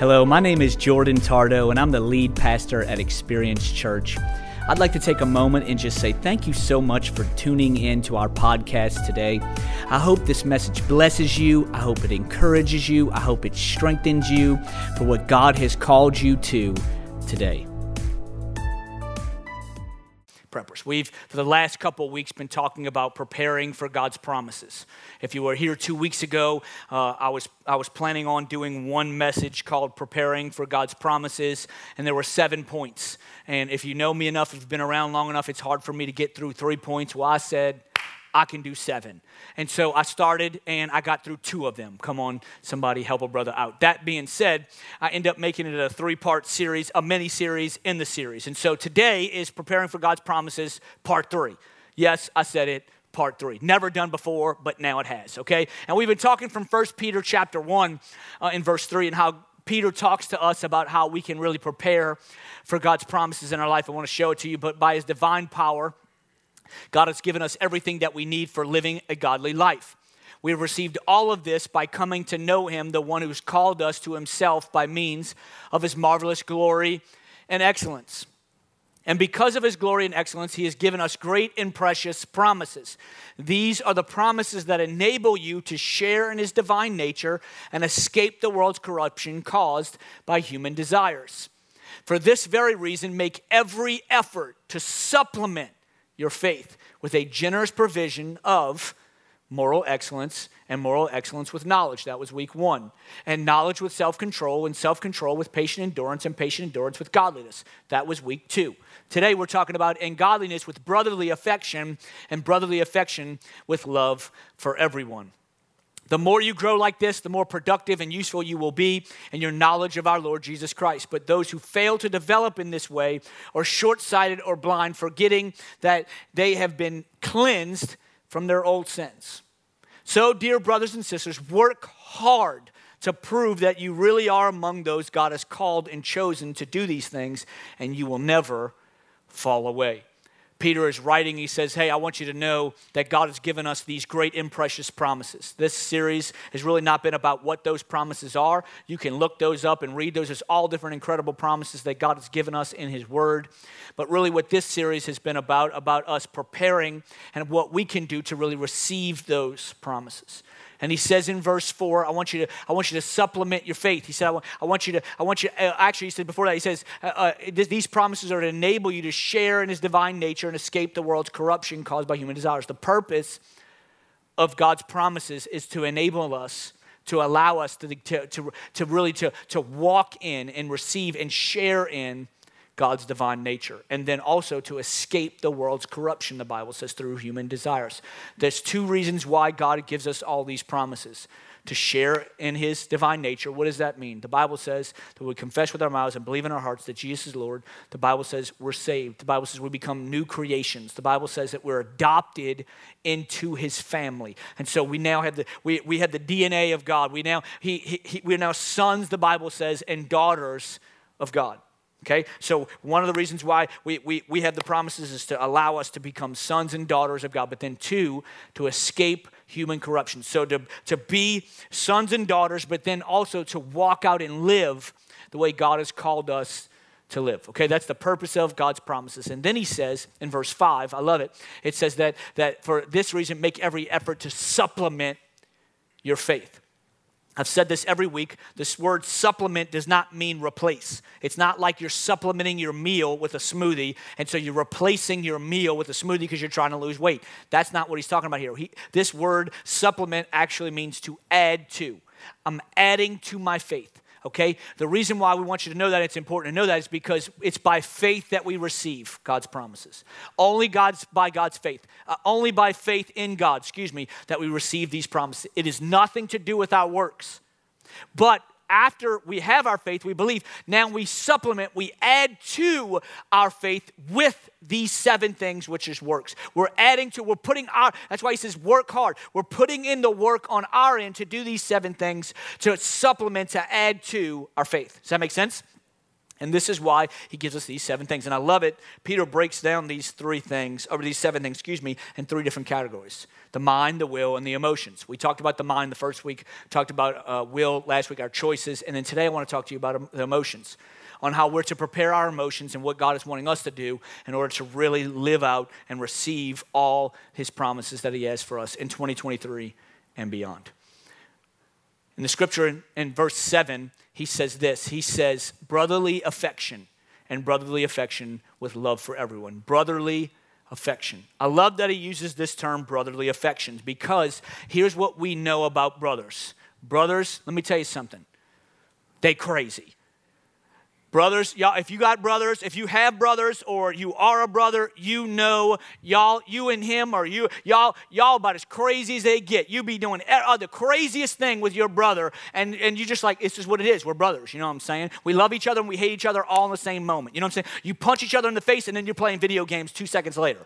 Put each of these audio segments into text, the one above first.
Hello, my name is Jordan Tardo, and I'm the lead pastor at Experience Church. I'd like to take a moment and just say thank you so much for tuning in to our podcast today. I hope this message blesses you. I hope it encourages you. I hope it strengthens you for what God has called you to today preppers. We've, for the last couple weeks, been talking about preparing for God's promises. If you were here two weeks ago, uh, I, was, I was planning on doing one message called Preparing for God's Promises, and there were seven points. And if you know me enough, if you've been around long enough, it's hard for me to get through three points. Well, I said, I can do seven. And so I started and I got through two of them. Come on, somebody help a brother out. That being said, I end up making it a three part series, a mini series in the series. And so today is Preparing for God's Promises, part three. Yes, I said it, part three. Never done before, but now it has, okay? And we've been talking from 1 Peter chapter 1 uh, in verse 3 and how Peter talks to us about how we can really prepare for God's promises in our life. I want to show it to you, but by his divine power, God has given us everything that we need for living a godly life. We have received all of this by coming to know Him, the one who's called us to Himself by means of His marvelous glory and excellence. And because of His glory and excellence, He has given us great and precious promises. These are the promises that enable you to share in His divine nature and escape the world's corruption caused by human desires. For this very reason, make every effort to supplement your faith with a generous provision of moral excellence and moral excellence with knowledge. That was week one. And knowledge with self control, and self control with patient endurance, and patient endurance with godliness. That was week two. Today we're talking about in godliness with brotherly affection, and brotherly affection with love for everyone. The more you grow like this, the more productive and useful you will be in your knowledge of our Lord Jesus Christ. But those who fail to develop in this way are short sighted or blind, forgetting that they have been cleansed from their old sins. So, dear brothers and sisters, work hard to prove that you really are among those God has called and chosen to do these things, and you will never fall away. Peter is writing, he says, Hey, I want you to know that God has given us these great and precious promises. This series has really not been about what those promises are. You can look those up and read those. There's all different incredible promises that God has given us in His Word. But really, what this series has been about, about us preparing and what we can do to really receive those promises. And he says in verse 4, I want you to, I want you to supplement your faith. He said, I want, I want you to, I want you, uh, actually, he said before that, he says, uh, uh, these promises are to enable you to share in his divine nature and escape the world's corruption caused by human desires. The purpose of God's promises is to enable us to allow us to, to, to, to really to, to walk in and receive and share in God's divine nature, and then also to escape the world's corruption, the Bible says, through human desires. There's two reasons why God gives us all these promises to share in his divine nature. What does that mean? The Bible says that we confess with our mouths and believe in our hearts that Jesus is Lord. The Bible says we're saved. The Bible says we become new creations. The Bible says that we're adopted into his family. And so we now have the we, we have the DNA of God. We now he, he, he we're now sons, the Bible says, and daughters of God. Okay, so one of the reasons why we, we, we have the promises is to allow us to become sons and daughters of God, but then two, to escape human corruption. So to, to be sons and daughters, but then also to walk out and live the way God has called us to live. Okay, that's the purpose of God's promises. And then he says in verse 5, I love it, it says that, that for this reason, make every effort to supplement your faith. I've said this every week. This word supplement does not mean replace. It's not like you're supplementing your meal with a smoothie, and so you're replacing your meal with a smoothie because you're trying to lose weight. That's not what he's talking about here. He, this word supplement actually means to add to. I'm adding to my faith okay? The reason why we want you to know that it's important to know that is because it's by faith that we receive God's promises. Only God's by God's faith, uh, only by faith in God, excuse me, that we receive these promises. It is nothing to do with our works. But after we have our faith, we believe, now we supplement, we add to our faith with these seven things, which is works. We're adding to, we're putting our, that's why he says work hard. We're putting in the work on our end to do these seven things to supplement, to add to our faith. Does that make sense? And this is why he gives us these seven things. And I love it. Peter breaks down these three things, or these seven things, excuse me, in three different categories the mind, the will, and the emotions. We talked about the mind the first week, talked about uh, will last week, our choices. And then today I want to talk to you about the emotions, on how we're to prepare our emotions and what God is wanting us to do in order to really live out and receive all his promises that he has for us in 2023 and beyond. In the scripture in, in verse 7, he says this He says, brotherly affection and brotherly affection with love for everyone. Brotherly affection. I love that he uses this term, brotherly affection, because here's what we know about brothers. Brothers, let me tell you something. They crazy. Brothers, y'all, if you got brothers, if you have brothers or you are a brother, you know y'all, you and him or you, y'all, y'all about as crazy as they get. You be doing uh, the craziest thing with your brother, and, and you just like, this is what it is. We're brothers, you know what I'm saying? We love each other and we hate each other all in the same moment. You know what I'm saying? You punch each other in the face and then you're playing video games two seconds later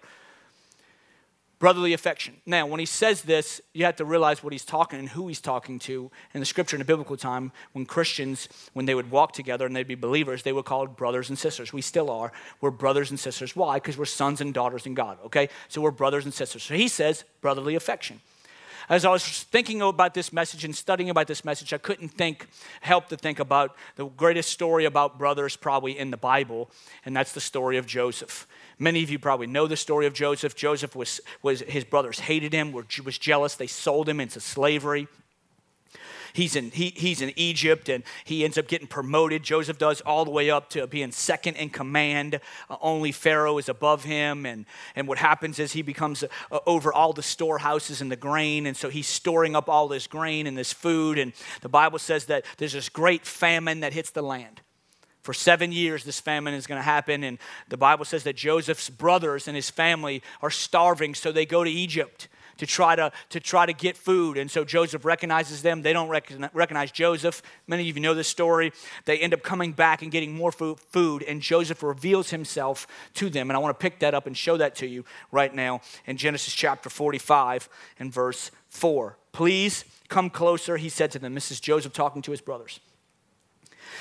brotherly affection. Now, when he says this, you have to realize what he's talking and who he's talking to. In the scripture in the biblical time, when Christians, when they would walk together and they'd be believers, they were called brothers and sisters. We still are. We're brothers and sisters. Why? Because we're sons and daughters in God, okay? So we're brothers and sisters. So he says brotherly affection. As I was thinking about this message and studying about this message, I couldn't think, help to think about the greatest story about brothers probably in the Bible, and that's the story of Joseph. Many of you probably know the story of Joseph. Joseph was, was his brothers hated him, were, was jealous. They sold him into slavery. He's in, he, he's in Egypt and he ends up getting promoted. Joseph does all the way up to being second in command. Uh, only Pharaoh is above him. And, and what happens is he becomes uh, over all the storehouses and the grain. And so he's storing up all this grain and this food. And the Bible says that there's this great famine that hits the land. For seven years, this famine is going to happen. And the Bible says that Joseph's brothers and his family are starving, so they go to Egypt to try to, to try to get food. And so Joseph recognizes them. They don't recognize Joseph. Many of you know this story. They end up coming back and getting more food, and Joseph reveals himself to them. And I want to pick that up and show that to you right now in Genesis chapter 45 and verse 4. Please come closer, he said to them. This is Joseph talking to his brothers.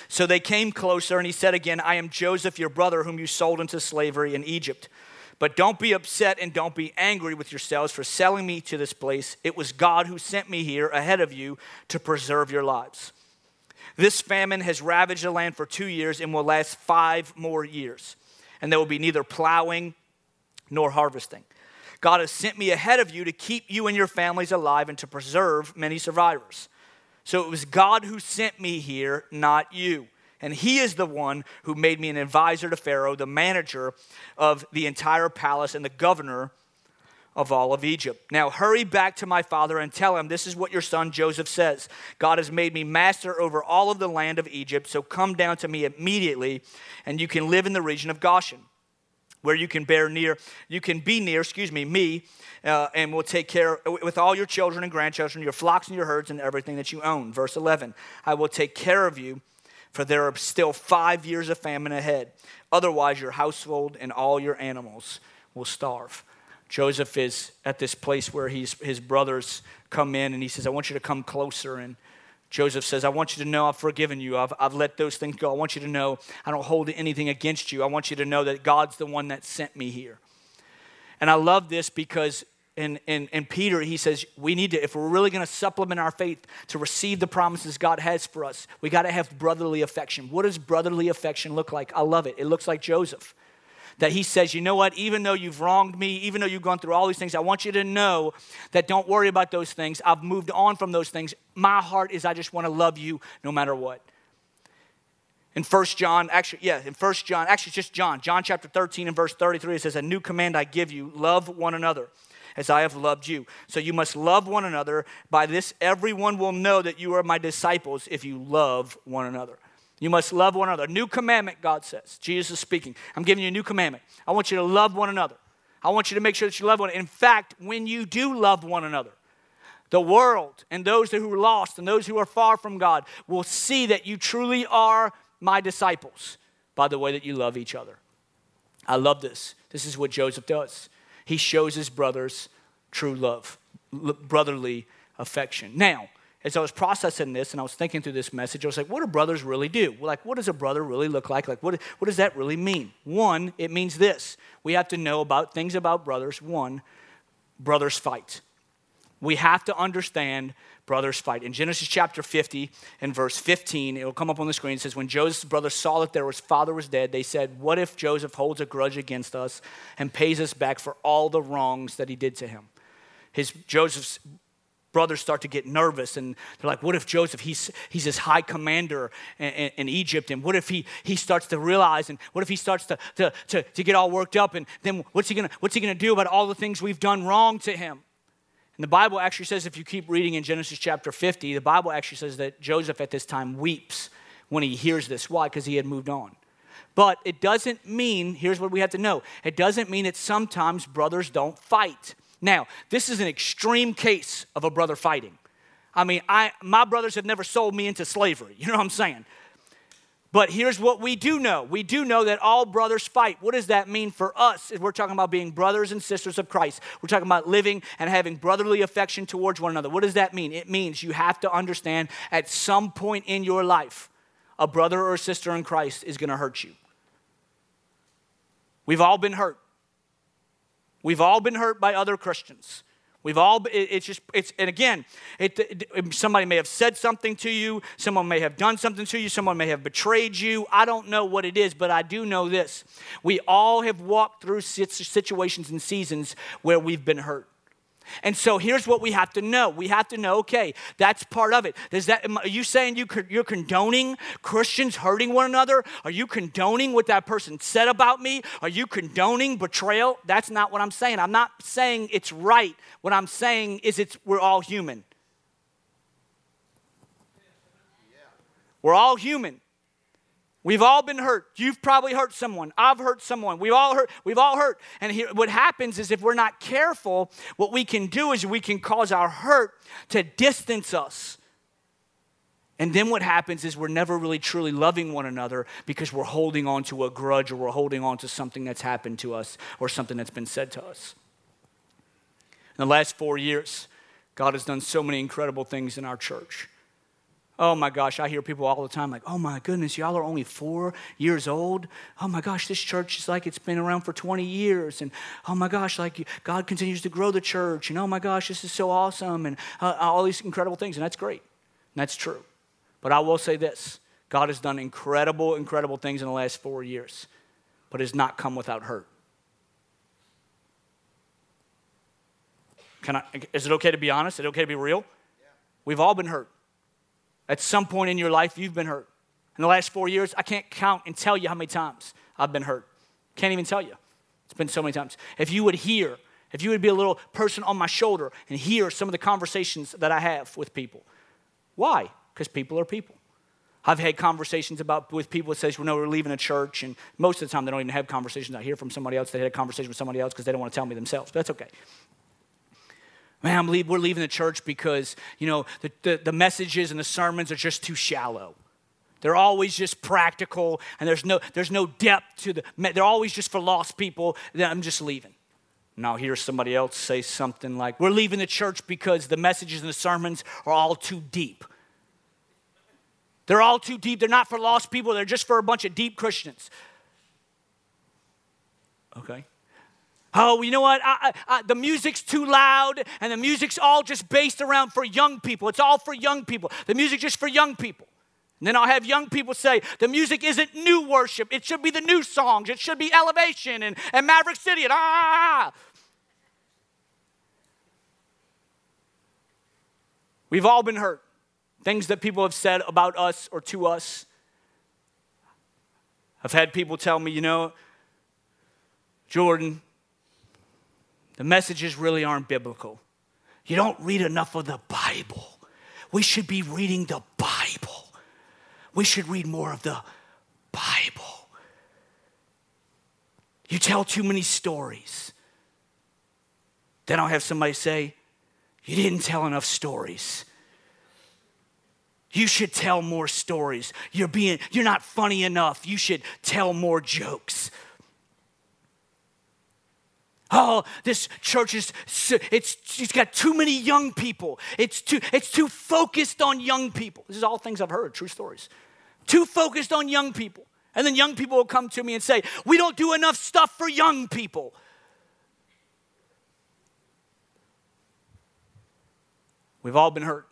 So they came closer, and he said again, I am Joseph, your brother, whom you sold into slavery in Egypt. But don't be upset and don't be angry with yourselves for selling me to this place. It was God who sent me here ahead of you to preserve your lives. This famine has ravaged the land for two years and will last five more years. And there will be neither plowing nor harvesting. God has sent me ahead of you to keep you and your families alive and to preserve many survivors. So it was God who sent me here, not you. And he is the one who made me an advisor to Pharaoh, the manager of the entire palace, and the governor of all of Egypt. Now hurry back to my father and tell him this is what your son Joseph says God has made me master over all of the land of Egypt, so come down to me immediately, and you can live in the region of Goshen where you can bear near, you can be near, excuse me, me, uh, and will take care with all your children and grandchildren, your flocks and your herds, and everything that you own. Verse 11 I will take care of you, for there are still five years of famine ahead. Otherwise, your household and all your animals will starve. Joseph is at this place where he's, his brothers come in, and he says, I want you to come closer and Joseph says, I want you to know I've forgiven you. I've, I've let those things go. I want you to know I don't hold anything against you. I want you to know that God's the one that sent me here. And I love this because in, in, in Peter, he says, we need to, if we're really going to supplement our faith to receive the promises God has for us, we got to have brotherly affection. What does brotherly affection look like? I love it. It looks like Joseph that he says, you know what, even though you've wronged me, even though you've gone through all these things, I want you to know that don't worry about those things. I've moved on from those things. My heart is I just want to love you no matter what. In First John, actually, yeah, in First John, actually, it's just John, John chapter 13 and verse 33, it says, A new command I give you love one another as I have loved you. So you must love one another. By this, everyone will know that you are my disciples if you love one another. You must love one another. New commandment, God says. Jesus is speaking. I'm giving you a new commandment. I want you to love one another. I want you to make sure that you love one another. In fact, when you do love one another, the world and those who are lost and those who are far from God will see that you truly are my disciples by the way that you love each other. I love this. This is what Joseph does. He shows his brothers true love, brotherly affection. Now, as I was processing this and I was thinking through this message, I was like, what do brothers really do? Like, what does a brother really look like? Like, what, what does that really mean? One, it means this. We have to know about things about brothers. One, brothers fight. We have to understand brothers fight. In Genesis chapter 50 and verse 15, it will come up on the screen. It says, When Joseph's brothers saw that their father was dead, they said, What if Joseph holds a grudge against us and pays us back for all the wrongs that he did to him? His Joseph's brothers start to get nervous and they're like what if joseph he's, he's this high commander in, in, in, egypt? And what if he, he starts to realize and what if he starts to, to, to, to get all worked up? And then what's he gonna what's he gonna do about all the things we've done wrong to him? And the bible actually says if you keep reading in genesis chapter 50 the bible actually says that joseph at this time weeps when he hears this. Why? Because he had moved on. But it doesn't mean here's what we have to know. It doesn't mean that sometimes brothers don't fight now, this is an extreme case of a brother fighting. I mean, I, my brothers have never sold me into slavery. You know what I'm saying? But here's what we do know we do know that all brothers fight. What does that mean for us? If we're talking about being brothers and sisters of Christ, we're talking about living and having brotherly affection towards one another. What does that mean? It means you have to understand at some point in your life, a brother or sister in Christ is going to hurt you. We've all been hurt. We've all been hurt by other Christians. We've all, it's just, it's, and again, it, it, somebody may have said something to you, someone may have done something to you, someone may have betrayed you. I don't know what it is, but I do know this. We all have walked through situations and seasons where we've been hurt. And so here's what we have to know. We have to know, okay, that's part of it. That, are you saying you, you're condoning Christians hurting one another? Are you condoning what that person said about me? Are you condoning betrayal? That's not what I'm saying. I'm not saying it's right. What I'm saying is it's we're all human. We're all human. We've all been hurt. You've probably hurt someone. I've hurt someone. We've all hurt. We've all hurt. And here, what happens is if we're not careful, what we can do is we can cause our hurt to distance us. And then what happens is we're never really truly loving one another because we're holding on to a grudge or we're holding on to something that's happened to us or something that's been said to us. In the last four years, God has done so many incredible things in our church. Oh my gosh, I hear people all the time like, oh my goodness, y'all are only four years old. Oh my gosh, this church is like it's been around for 20 years. And oh my gosh, like God continues to grow the church. And oh my gosh, this is so awesome. And uh, all these incredible things. And that's great. And that's true. But I will say this God has done incredible, incredible things in the last four years, but has not come without hurt. Can I, is it okay to be honest? Is it okay to be real? Yeah. We've all been hurt. At some point in your life, you've been hurt. In the last four years, I can't count and tell you how many times I've been hurt. Can't even tell you. It's been so many times. If you would hear, if you would be a little person on my shoulder and hear some of the conversations that I have with people. Why? Because people are people. I've had conversations about with people that says, well, no, we're leaving a church, and most of the time they don't even have conversations. I hear from somebody else. They had a conversation with somebody else because they don't want to tell me themselves. But that's okay. Man, I'm leave, we're leaving the church because, you know, the, the, the messages and the sermons are just too shallow. They're always just practical, and there's no, there's no depth to the, they're always just for lost people. I'm just leaving. Now, hear somebody else say something like, We're leaving the church because the messages and the sermons are all too deep. They're all too deep. They're not for lost people, they're just for a bunch of deep Christians. Okay? Oh, you know what? I, I, the music's too loud, and the music's all just based around for young people. It's all for young people. The music's just for young people. And then I'll have young people say, the music isn't new worship. It should be the new songs. It should be Elevation and, and Maverick City and ah. ah, ah, ah We've all been hurt. Things that people have said about us or to us. I've had people tell me, you know, Jordan, the messages really aren't biblical. You don't read enough of the Bible. We should be reading the Bible. We should read more of the Bible. You tell too many stories. Then I'll have somebody say, You didn't tell enough stories. You should tell more stories. You're being you're not funny enough. You should tell more jokes. Oh, this church is it's it's got too many young people. It's too it's too focused on young people. This is all things I've heard, true stories. Too focused on young people. And then young people will come to me and say, "We don't do enough stuff for young people." We've all been hurt.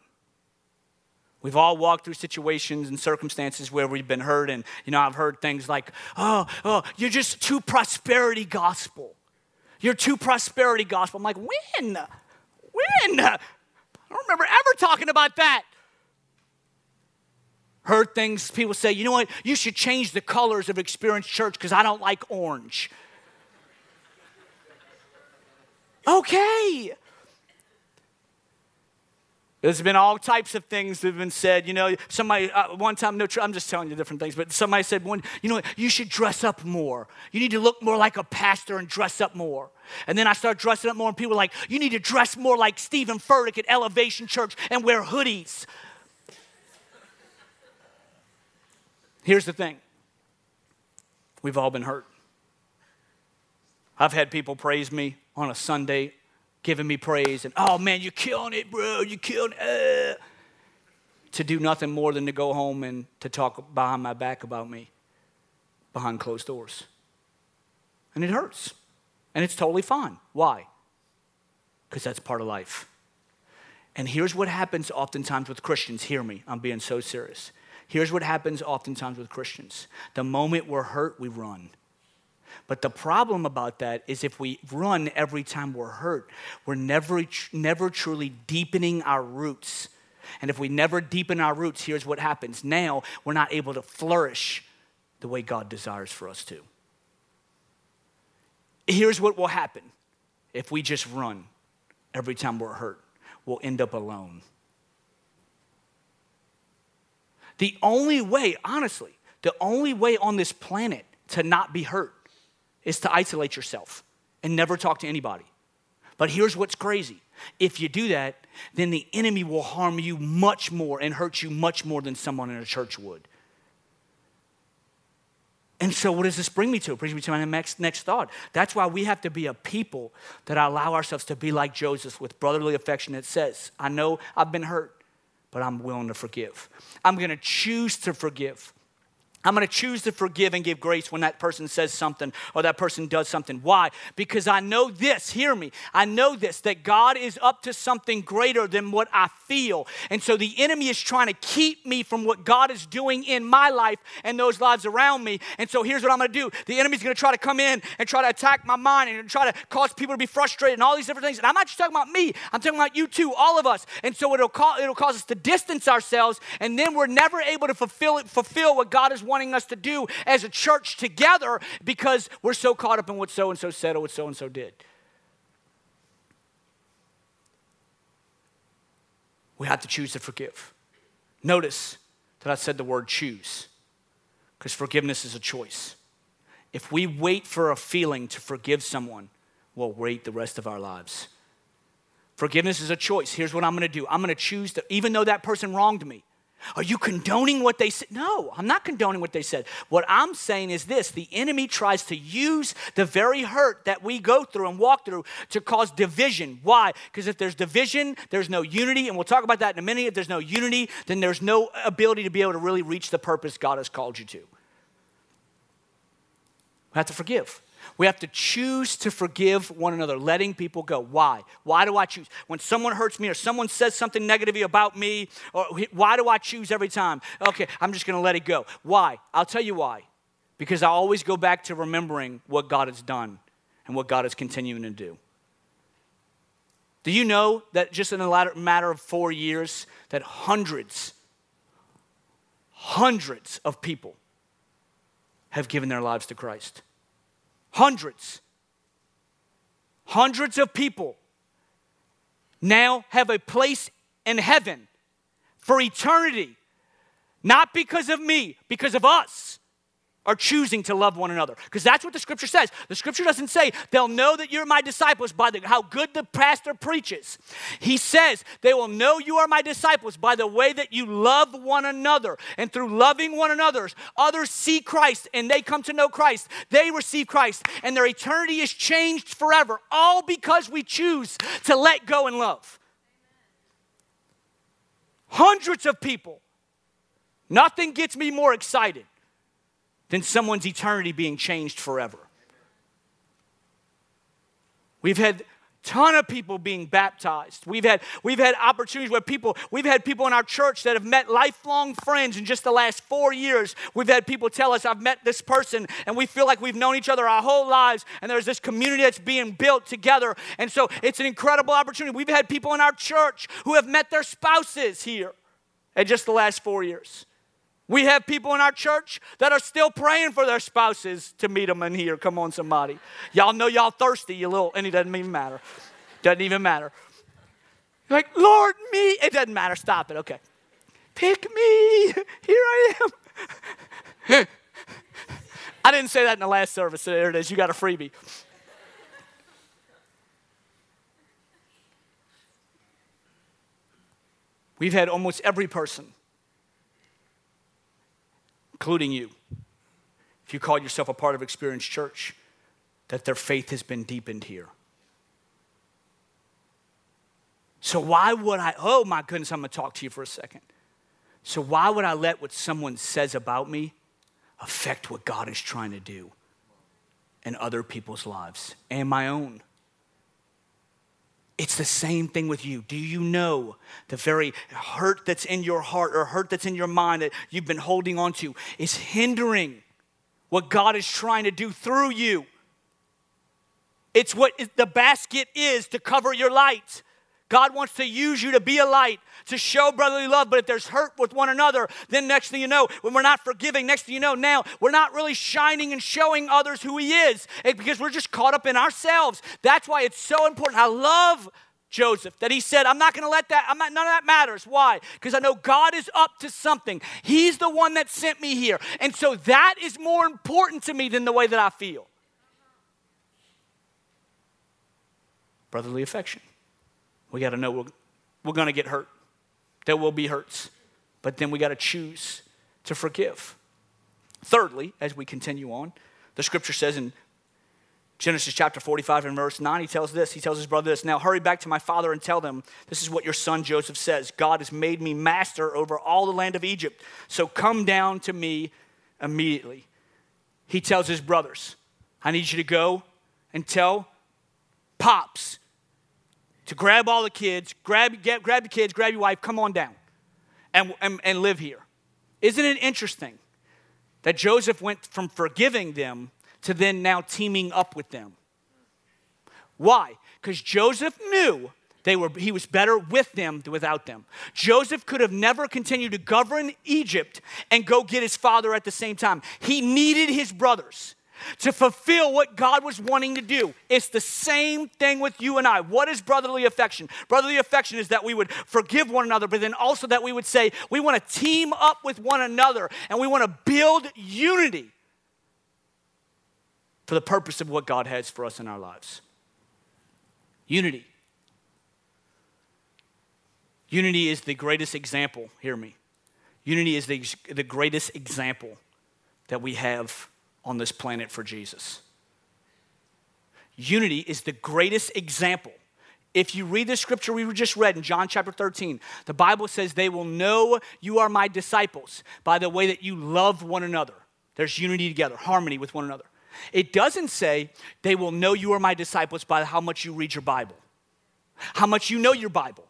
We've all walked through situations and circumstances where we've been hurt. And, you know, I've heard things like, oh, oh, you're just too prosperity gospel. You're too prosperity gospel. I'm like, when? When? I don't remember ever talking about that. Heard things, people say, you know what? You should change the colors of Experience Church because I don't like orange. Okay. There's been all types of things that have been said. You know, somebody, uh, one time, no, I'm just telling you different things, but somebody said, one, you know, you should dress up more. You need to look more like a pastor and dress up more. And then I started dressing up more, and people were like, you need to dress more like Steven Furtick at Elevation Church and wear hoodies. Here's the thing we've all been hurt. I've had people praise me on a Sunday giving me praise and, oh man, you're killing it, bro, you're killing it. To do nothing more than to go home and to talk behind my back about me behind closed doors. And it hurts. And it's totally fine. Why? Because that's part of life. And here's what happens oftentimes with Christians. Hear me, I'm being so serious. Here's what happens oftentimes with Christians the moment we're hurt, we run. But the problem about that is if we run every time we're hurt, we're never, never truly deepening our roots. And if we never deepen our roots, here's what happens. Now we're not able to flourish the way God desires for us to. Here's what will happen if we just run every time we're hurt we'll end up alone. The only way, honestly, the only way on this planet to not be hurt is to isolate yourself and never talk to anybody. But here's what's crazy if you do that, then the enemy will harm you much more and hurt you much more than someone in a church would. And so, what does this bring me to? It brings me to my next, next thought. That's why we have to be a people that allow ourselves to be like Joseph with brotherly affection that says, I know I've been hurt, but I'm willing to forgive. I'm going to choose to forgive. I'm going to choose to forgive and give grace when that person says something or that person does something. Why? Because I know this, hear me. I know this, that God is up to something greater than what I feel. And so the enemy is trying to keep me from what God is doing in my life and those lives around me. And so here's what I'm going to do the enemy's going to try to come in and try to attack my mind and try to cause people to be frustrated and all these different things. And I'm not just talking about me, I'm talking about you too, all of us. And so it'll, call, it'll cause us to distance ourselves, and then we're never able to fulfill, it, fulfill what God is us to do as a church together because we're so caught up in what so and so said or what so and so did. We have to choose to forgive. Notice that I said the word choose because forgiveness is a choice. If we wait for a feeling to forgive someone, we'll wait the rest of our lives. Forgiveness is a choice. Here's what I'm going to do I'm going to choose to, even though that person wronged me, are you condoning what they said? No, I'm not condoning what they said. What I'm saying is this the enemy tries to use the very hurt that we go through and walk through to cause division. Why? Because if there's division, there's no unity. And we'll talk about that in a minute. If there's no unity, then there's no ability to be able to really reach the purpose God has called you to. We have to forgive. We have to choose to forgive one another, letting people go. Why? Why do I choose? When someone hurts me or someone says something negatively about me, or why do I choose every time? Okay, I'm just going to let it go. Why? I'll tell you why. Because I always go back to remembering what God has done and what God is continuing to do. Do you know that just in a matter of four years, that hundreds, hundreds of people have given their lives to Christ? Hundreds. Hundreds of people now have a place in heaven for eternity. Not because of me, because of us. Are choosing to love one another. Because that's what the scripture says. The scripture doesn't say they'll know that you're my disciples by the, how good the pastor preaches. He says they will know you are my disciples by the way that you love one another. And through loving one another, others see Christ and they come to know Christ. They receive Christ and their eternity is changed forever, all because we choose to let go and love. Hundreds of people. Nothing gets me more excited than someone's eternity being changed forever. We've had ton of people being baptized. We've had we've had opportunities where people we've had people in our church that have met lifelong friends in just the last 4 years. We've had people tell us I've met this person and we feel like we've known each other our whole lives and there's this community that's being built together. And so it's an incredible opportunity. We've had people in our church who have met their spouses here in just the last 4 years. We have people in our church that are still praying for their spouses to meet them in here. Come on, somebody. Y'all know y'all thirsty, you little, and it doesn't even matter. Doesn't even matter. Like, Lord, me. It doesn't matter. Stop it. Okay. Pick me. Here I am. I didn't say that in the last service. There it is. You got a freebie. We've had almost every person including you, if you call yourself a part of Experience Church, that their faith has been deepened here. So, why would I? Oh my goodness, I'm gonna talk to you for a second. So, why would I let what someone says about me affect what God is trying to do in other people's lives and my own? It's the same thing with you. Do you know the very hurt that's in your heart or hurt that's in your mind that you've been holding on to is hindering what God is trying to do through you? It's what the basket is to cover your light. God wants to use you to be a light, to show brotherly love. But if there's hurt with one another, then next thing you know, when we're not forgiving, next thing you know, now we're not really shining and showing others who He is eh, because we're just caught up in ourselves. That's why it's so important. I love Joseph that he said, I'm not going to let that, I'm not, none of that matters. Why? Because I know God is up to something. He's the one that sent me here. And so that is more important to me than the way that I feel. Brotherly affection. We got to know we're, we're going to get hurt. There will be hurts. But then we got to choose to forgive. Thirdly, as we continue on, the scripture says in Genesis chapter 45 and verse 9, he tells this. He tells his brother this Now hurry back to my father and tell them, This is what your son Joseph says God has made me master over all the land of Egypt. So come down to me immediately. He tells his brothers, I need you to go and tell Pops to grab all the kids, grab, get, grab the kids, grab your wife, come on down and, and, and live here. Isn't it interesting that Joseph went from forgiving them to then now teaming up with them? Why? Because Joseph knew they were, he was better with them than without them. Joseph could have never continued to govern Egypt and go get his father at the same time. He needed his brothers to fulfill what God was wanting to do. It's the same thing with you and I. What is brotherly affection? Brotherly affection is that we would forgive one another, but then also that we would say we want to team up with one another and we want to build unity for the purpose of what God has for us in our lives. Unity. Unity is the greatest example, hear me. Unity is the, the greatest example that we have on this planet for Jesus. Unity is the greatest example. If you read the scripture we just read in John chapter 13, the Bible says they will know you are my disciples by the way that you love one another. There's unity together, harmony with one another. It doesn't say they will know you are my disciples by how much you read your Bible, how much you know your Bible,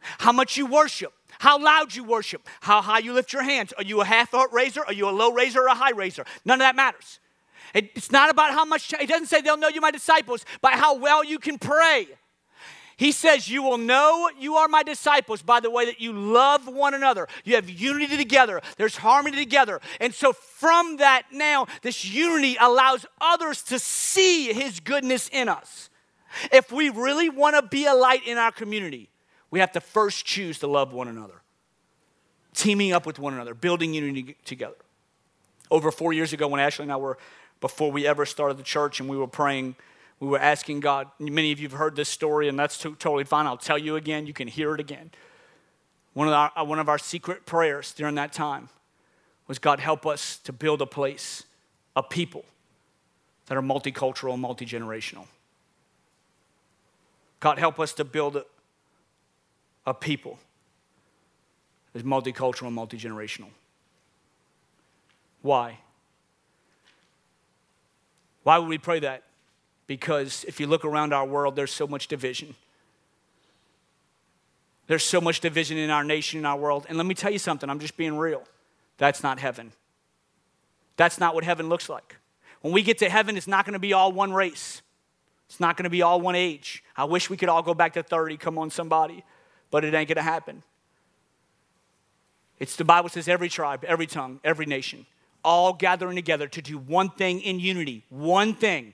how much you worship, how loud you worship, how high you lift your hands. Are you a half heart raiser? Are you a low raiser or a high raiser? None of that matters. It, it's not about how much, it doesn't say they'll know you, my disciples, by how well you can pray. He says, You will know you are my disciples by the way that you love one another. You have unity together, there's harmony together. And so, from that now, this unity allows others to see his goodness in us. If we really want to be a light in our community, we have to first choose to love one another, teaming up with one another, building unity together. Over four years ago, when Ashley and I were, before we ever started the church, and we were praying, we were asking God. Many of you have heard this story, and that's totally fine. I'll tell you again. You can hear it again. One of, our, one of our secret prayers during that time was God, help us to build a place, a people that are multicultural and multi generational. God, help us to build a, people that is multicultural and multi generational. Why? Why would we pray that? Because if you look around our world, there's so much division. There's so much division in our nation, in our world. And let me tell you something, I'm just being real. That's not heaven. That's not what heaven looks like. When we get to heaven, it's not going to be all one race. It's not going to be all one age. I wish we could all go back to 30. Come on, somebody. But it ain't to happen. It's the Bible says every tribe, every tongue, every nation, all gathering together to do one thing in unity, one thing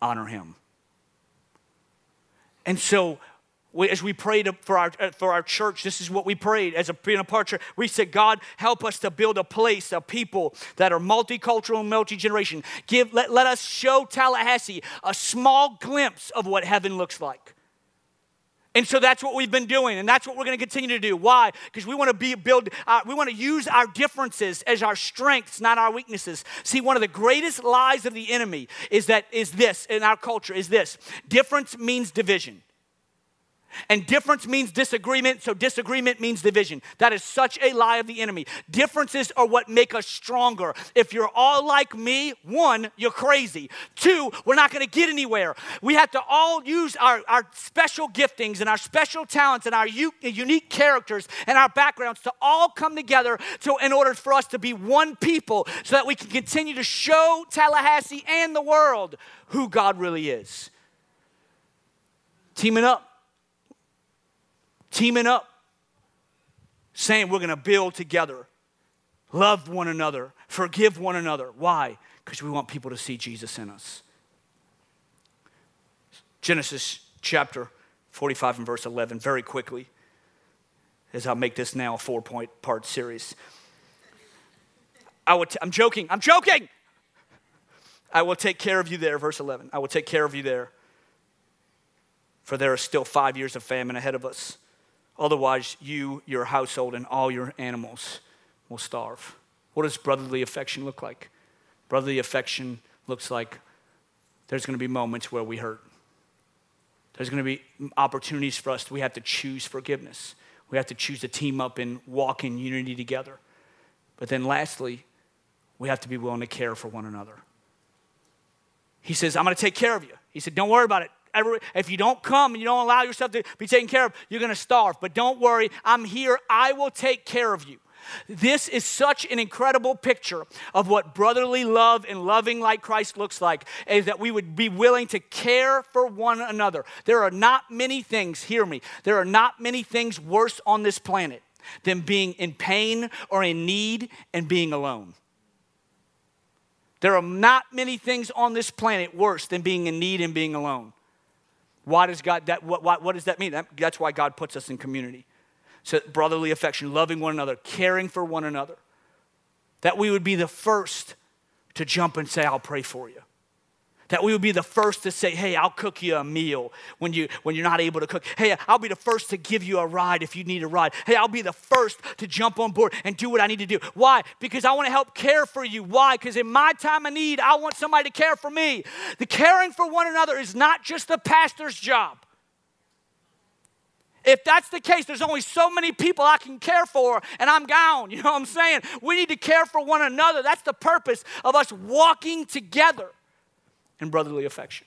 honor Him. And so as we prayed for our, uh, for our church, this is what we prayed as a being a part church. We said, God, help us to build a place of people that are multicultural and multi-generation. Give, let, let us show Tallahassee a small glimpse of what heaven looks like. And so that's what we've been doing, and that's what we're going to continue to do. Why? Because we want to be build. Uh, we want to use our differences as our strengths, not our weaknesses. See, one of the greatest lies of the enemy is that is this in our culture is this: difference means division. And difference means disagreement, so disagreement means division. That is such a lie of the enemy. Differences are what make us stronger. If you're all like me, one, you're crazy. Two, we're not gonna get anywhere. We have to all use our, our special giftings and our special talents and our u- unique characters and our backgrounds to all come together to, in order for us to be one people so that we can continue to show Tallahassee and the world who God really is. Teaming up teaming up, saying we're going to build together, love one another, forgive one another. Why? Because we want people to see Jesus in us. Genesis chapter 45 and verse 11, very quickly, as I'll make this now a four point part series. I would t- I'm joking, I'm joking. I will take care of you there, verse 11. I will take care of you there, for there are still five years of famine ahead of us. Otherwise, you, your household, and all your animals will starve. What does brotherly affection look like? Brotherly affection looks like there's going to be moments where we hurt. There's going to be opportunities for us. We have to choose forgiveness. We have to choose to team up and walk in unity together. But then, lastly, we have to be willing to care for one another. He says, I'm going to take care of you. He said, Don't worry about it if you don't come and you don't allow yourself to be taken care of, you're going to starve. But don't worry, I'm here. I will take care of you. This is such an incredible picture of what brotherly love and loving like Christ looks like, is that we would be willing to care for one another. There are not many things, hear me, there are not many things worse on this planet than being in pain or in need and being alone. There are not many things on this planet worse than being in need and being alone. Why does God, that, what, what, what does that mean? That, that's why God puts us in community. So, brotherly affection, loving one another, caring for one another. That we would be the first to jump and say, I'll pray for you. That we would be the first to say, hey, I'll cook you a meal when, you, when you're not able to cook. Hey, I'll be the first to give you a ride if you need a ride. Hey, I'll be the first to jump on board and do what I need to do. Why? Because I want to help care for you. Why? Because in my time of need, I want somebody to care for me. The caring for one another is not just the pastor's job. If that's the case, there's only so many people I can care for, and I'm gone. You know what I'm saying? We need to care for one another. That's the purpose of us walking together and brotherly affection.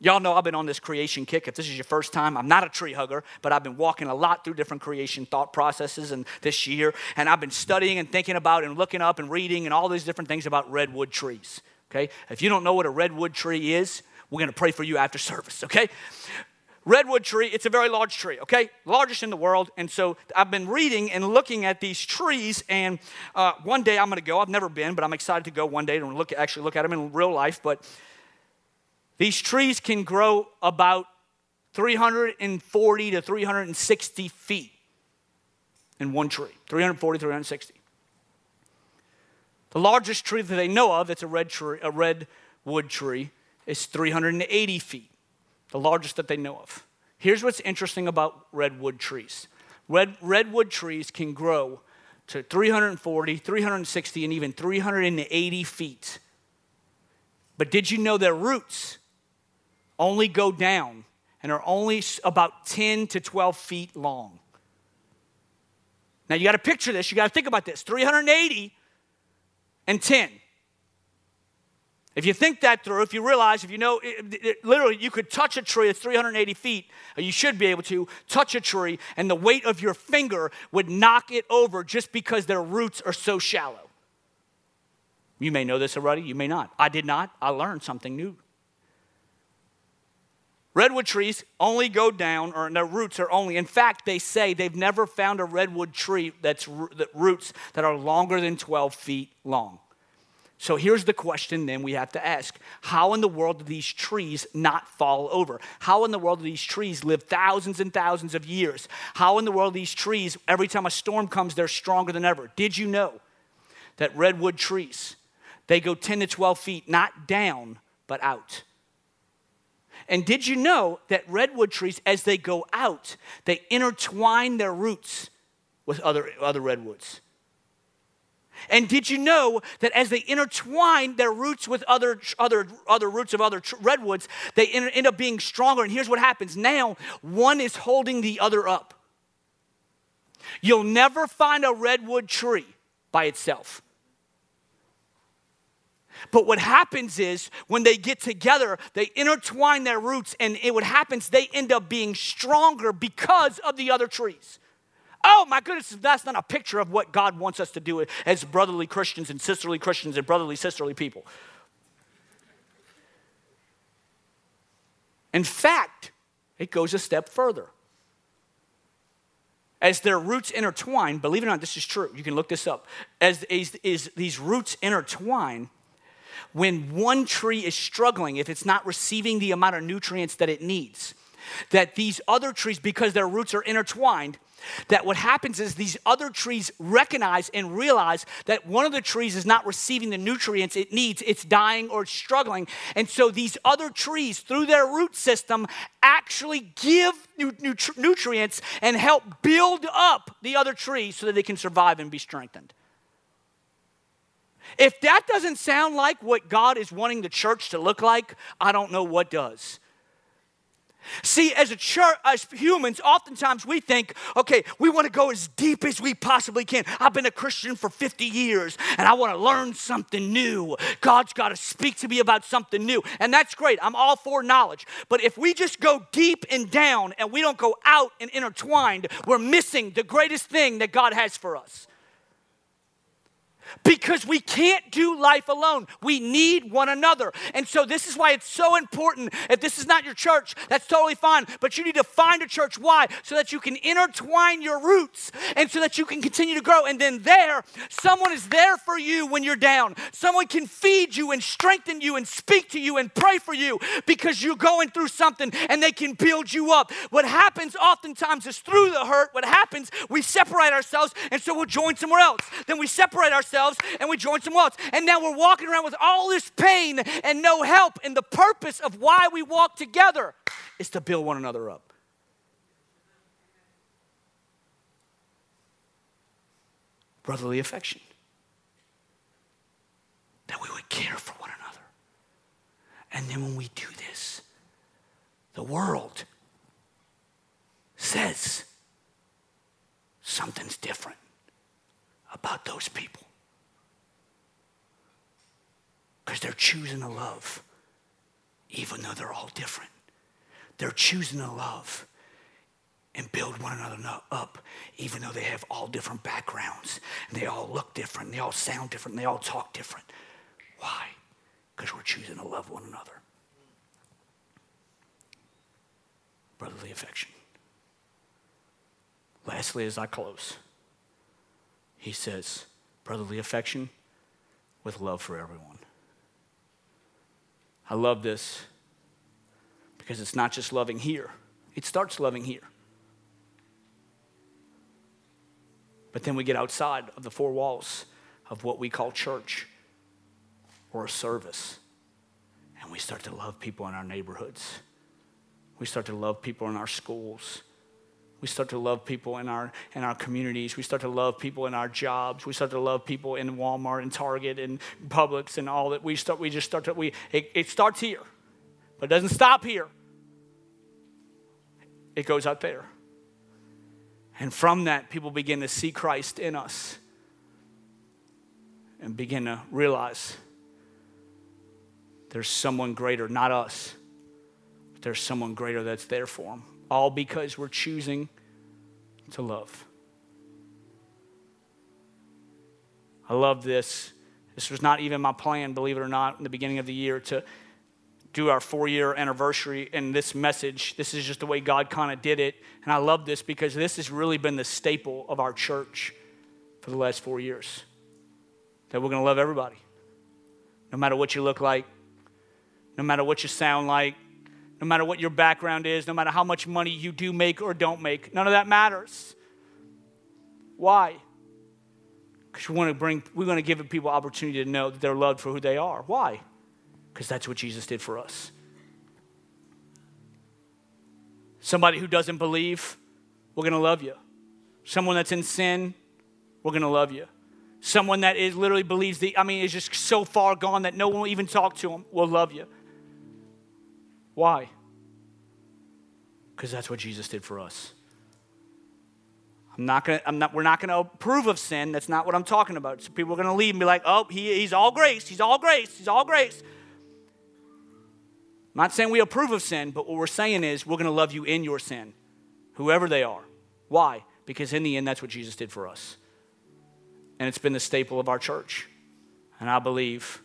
Y'all know I've been on this creation kick. If this is your first time, I'm not a tree hugger, but I've been walking a lot through different creation thought processes and this year, and I've been studying and thinking about and looking up and reading and all these different things about redwood trees. Okay? If you don't know what a redwood tree is, we're gonna pray for you after service, okay? Redwood tree, it's a very large tree, okay? Largest in the world. And so I've been reading and looking at these trees, and uh, one day I'm gonna go. I've never been, but I'm excited to go one day and look, actually look at them in real life. But these trees can grow about 340 to 360 feet in one tree. 340, 360. The largest tree that they know of, it's a red tree, a redwood tree, is 380 feet, the largest that they know of. Here's what's interesting about redwood trees. Red, redwood trees can grow to 340, 360, and even 380 feet. But did you know their roots only go down and are only about 10 to 12 feet long? Now you got to picture this, you got to think about this 380 and 10. If you think that through, if you realize, if you know, it, it, literally, you could touch a tree that's 380 feet, or you should be able to touch a tree, and the weight of your finger would knock it over just because their roots are so shallow. You may know this already, you may not. I did not. I learned something new. Redwood trees only go down, or their roots are only, in fact, they say they've never found a redwood tree that's that roots that are longer than 12 feet long. So here's the question then we have to ask How in the world do these trees not fall over? How in the world do these trees live thousands and thousands of years? How in the world do these trees, every time a storm comes, they're stronger than ever? Did you know that redwood trees, they go 10 to 12 feet, not down, but out? And did you know that redwood trees, as they go out, they intertwine their roots with other, other redwoods? And did you know that as they intertwine their roots with other, other, other roots of other redwoods, they end up being stronger? And here's what happens now one is holding the other up. You'll never find a redwood tree by itself. But what happens is when they get together, they intertwine their roots, and it, what happens, they end up being stronger because of the other trees. Oh my goodness, that's not a picture of what God wants us to do as brotherly Christians and sisterly Christians and brotherly sisterly people. In fact, it goes a step further. As their roots intertwine, believe it or not, this is true. You can look this up. As, as these roots intertwine, when one tree is struggling, if it's not receiving the amount of nutrients that it needs, that these other trees, because their roots are intertwined, that what happens is these other trees recognize and realize that one of the trees is not receiving the nutrients it needs, it's dying or it's struggling. And so these other trees, through their root system, actually give nutrients and help build up the other trees so that they can survive and be strengthened. If that doesn't sound like what God is wanting the church to look like, I don't know what does. See, as a church, as humans, oftentimes we think, okay, we want to go as deep as we possibly can. I've been a Christian for 50 years and I want to learn something new. God's got to speak to me about something new. And that's great. I'm all for knowledge. But if we just go deep and down and we don't go out and intertwined, we're missing the greatest thing that God has for us because we can't do life alone. We need one another. And so, this is why it's so important. If this is not your church, that's totally fine. But you need to find a church. Why? So that you can intertwine your roots and so that you can continue to grow. And then, there, someone is there for you when you're down. Someone can feed you and strengthen you and speak to you and pray for you because you're going through something and they can build you up. What happens oftentimes is through the hurt, what happens, we separate ourselves and so we'll join somewhere else. Then we separate ourselves ourselves and we joined someone else. And now we're walking around with all this pain and no help. And the purpose of why we walk together is to build one another up. Brotherly affection. That we would care for one another. And then when we do this, the world says something's different about those people because they're choosing to love, even though they're all different. They're choosing to love and build one another up, even though they have all different backgrounds and they all look different, and they all sound different, and they all talk different. Why? Because we're choosing to love one another. Brotherly affection. Lastly, as I close, he says, brotherly affection with love for everyone. I love this because it's not just loving here, it starts loving here. But then we get outside of the four walls of what we call church or a service. And we start to love people in our neighborhoods. We start to love people in our schools. We start to love people in our, in our communities. We start to love people in our jobs. We start to love people in Walmart and Target and Publix and all that. We, start, we just start to, we, it, it starts here, but it doesn't stop here. It goes out there. And from that, people begin to see Christ in us and begin to realize there's someone greater, not us, but there's someone greater that's there for them all because we're choosing to love. I love this. This was not even my plan, believe it or not, in the beginning of the year to do our four year anniversary and this message. This is just the way God kind of did it. And I love this because this has really been the staple of our church for the last four years that we're going to love everybody, no matter what you look like, no matter what you sound like, no matter what your background is, no matter how much money you do make or don't make. None of that matters. Why? Because we want to bring, we want to give people opportunity to know that they're loved for who they are. Why? Because that's what Jesus did for us. Somebody who doesn't believe, we're going to love you. Someone that's in sin, we're going to love you. Someone that is literally believes the, I mean, is just so far gone that no one will even talk to them, we'll love you. Why? Because that's what Jesus did for us. I'm not gonna, I'm not, we're not to approve of sin. That's not what I'm talking about. So people are to leave and be like, oh, he, he's all grace. He's all grace. He's all grace. I'm not saying we approve of sin, but what we're saying is we're to love you in your sin, whoever they are. Why? Because in the end, that's what Jesus did for us. And it's been the staple of our church. And I believe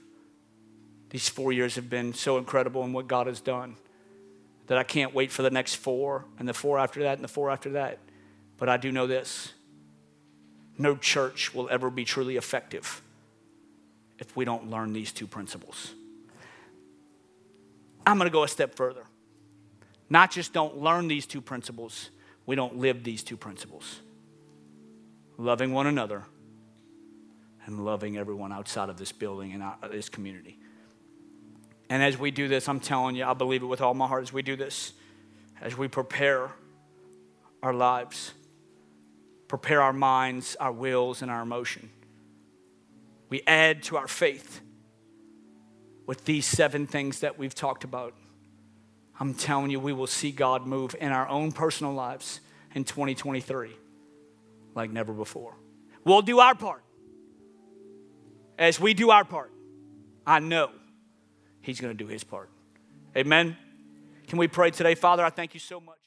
these four years have been so incredible in what God has done that I can't wait for the next four and the four after that and the four after that. But I do know this no church will ever be truly effective if we don't learn these two principles. I'm going to go a step further. Not just don't learn these two principles, we don't live these two principles. Loving one another and loving everyone outside of this building and this community. And as we do this, I'm telling you, I believe it with all my heart as we do this, as we prepare our lives, prepare our minds, our wills, and our emotion. We add to our faith with these seven things that we've talked about. I'm telling you, we will see God move in our own personal lives in 2023 like never before. We'll do our part. As we do our part, I know He's going to do his part. Amen. Can we pray today? Father, I thank you so much.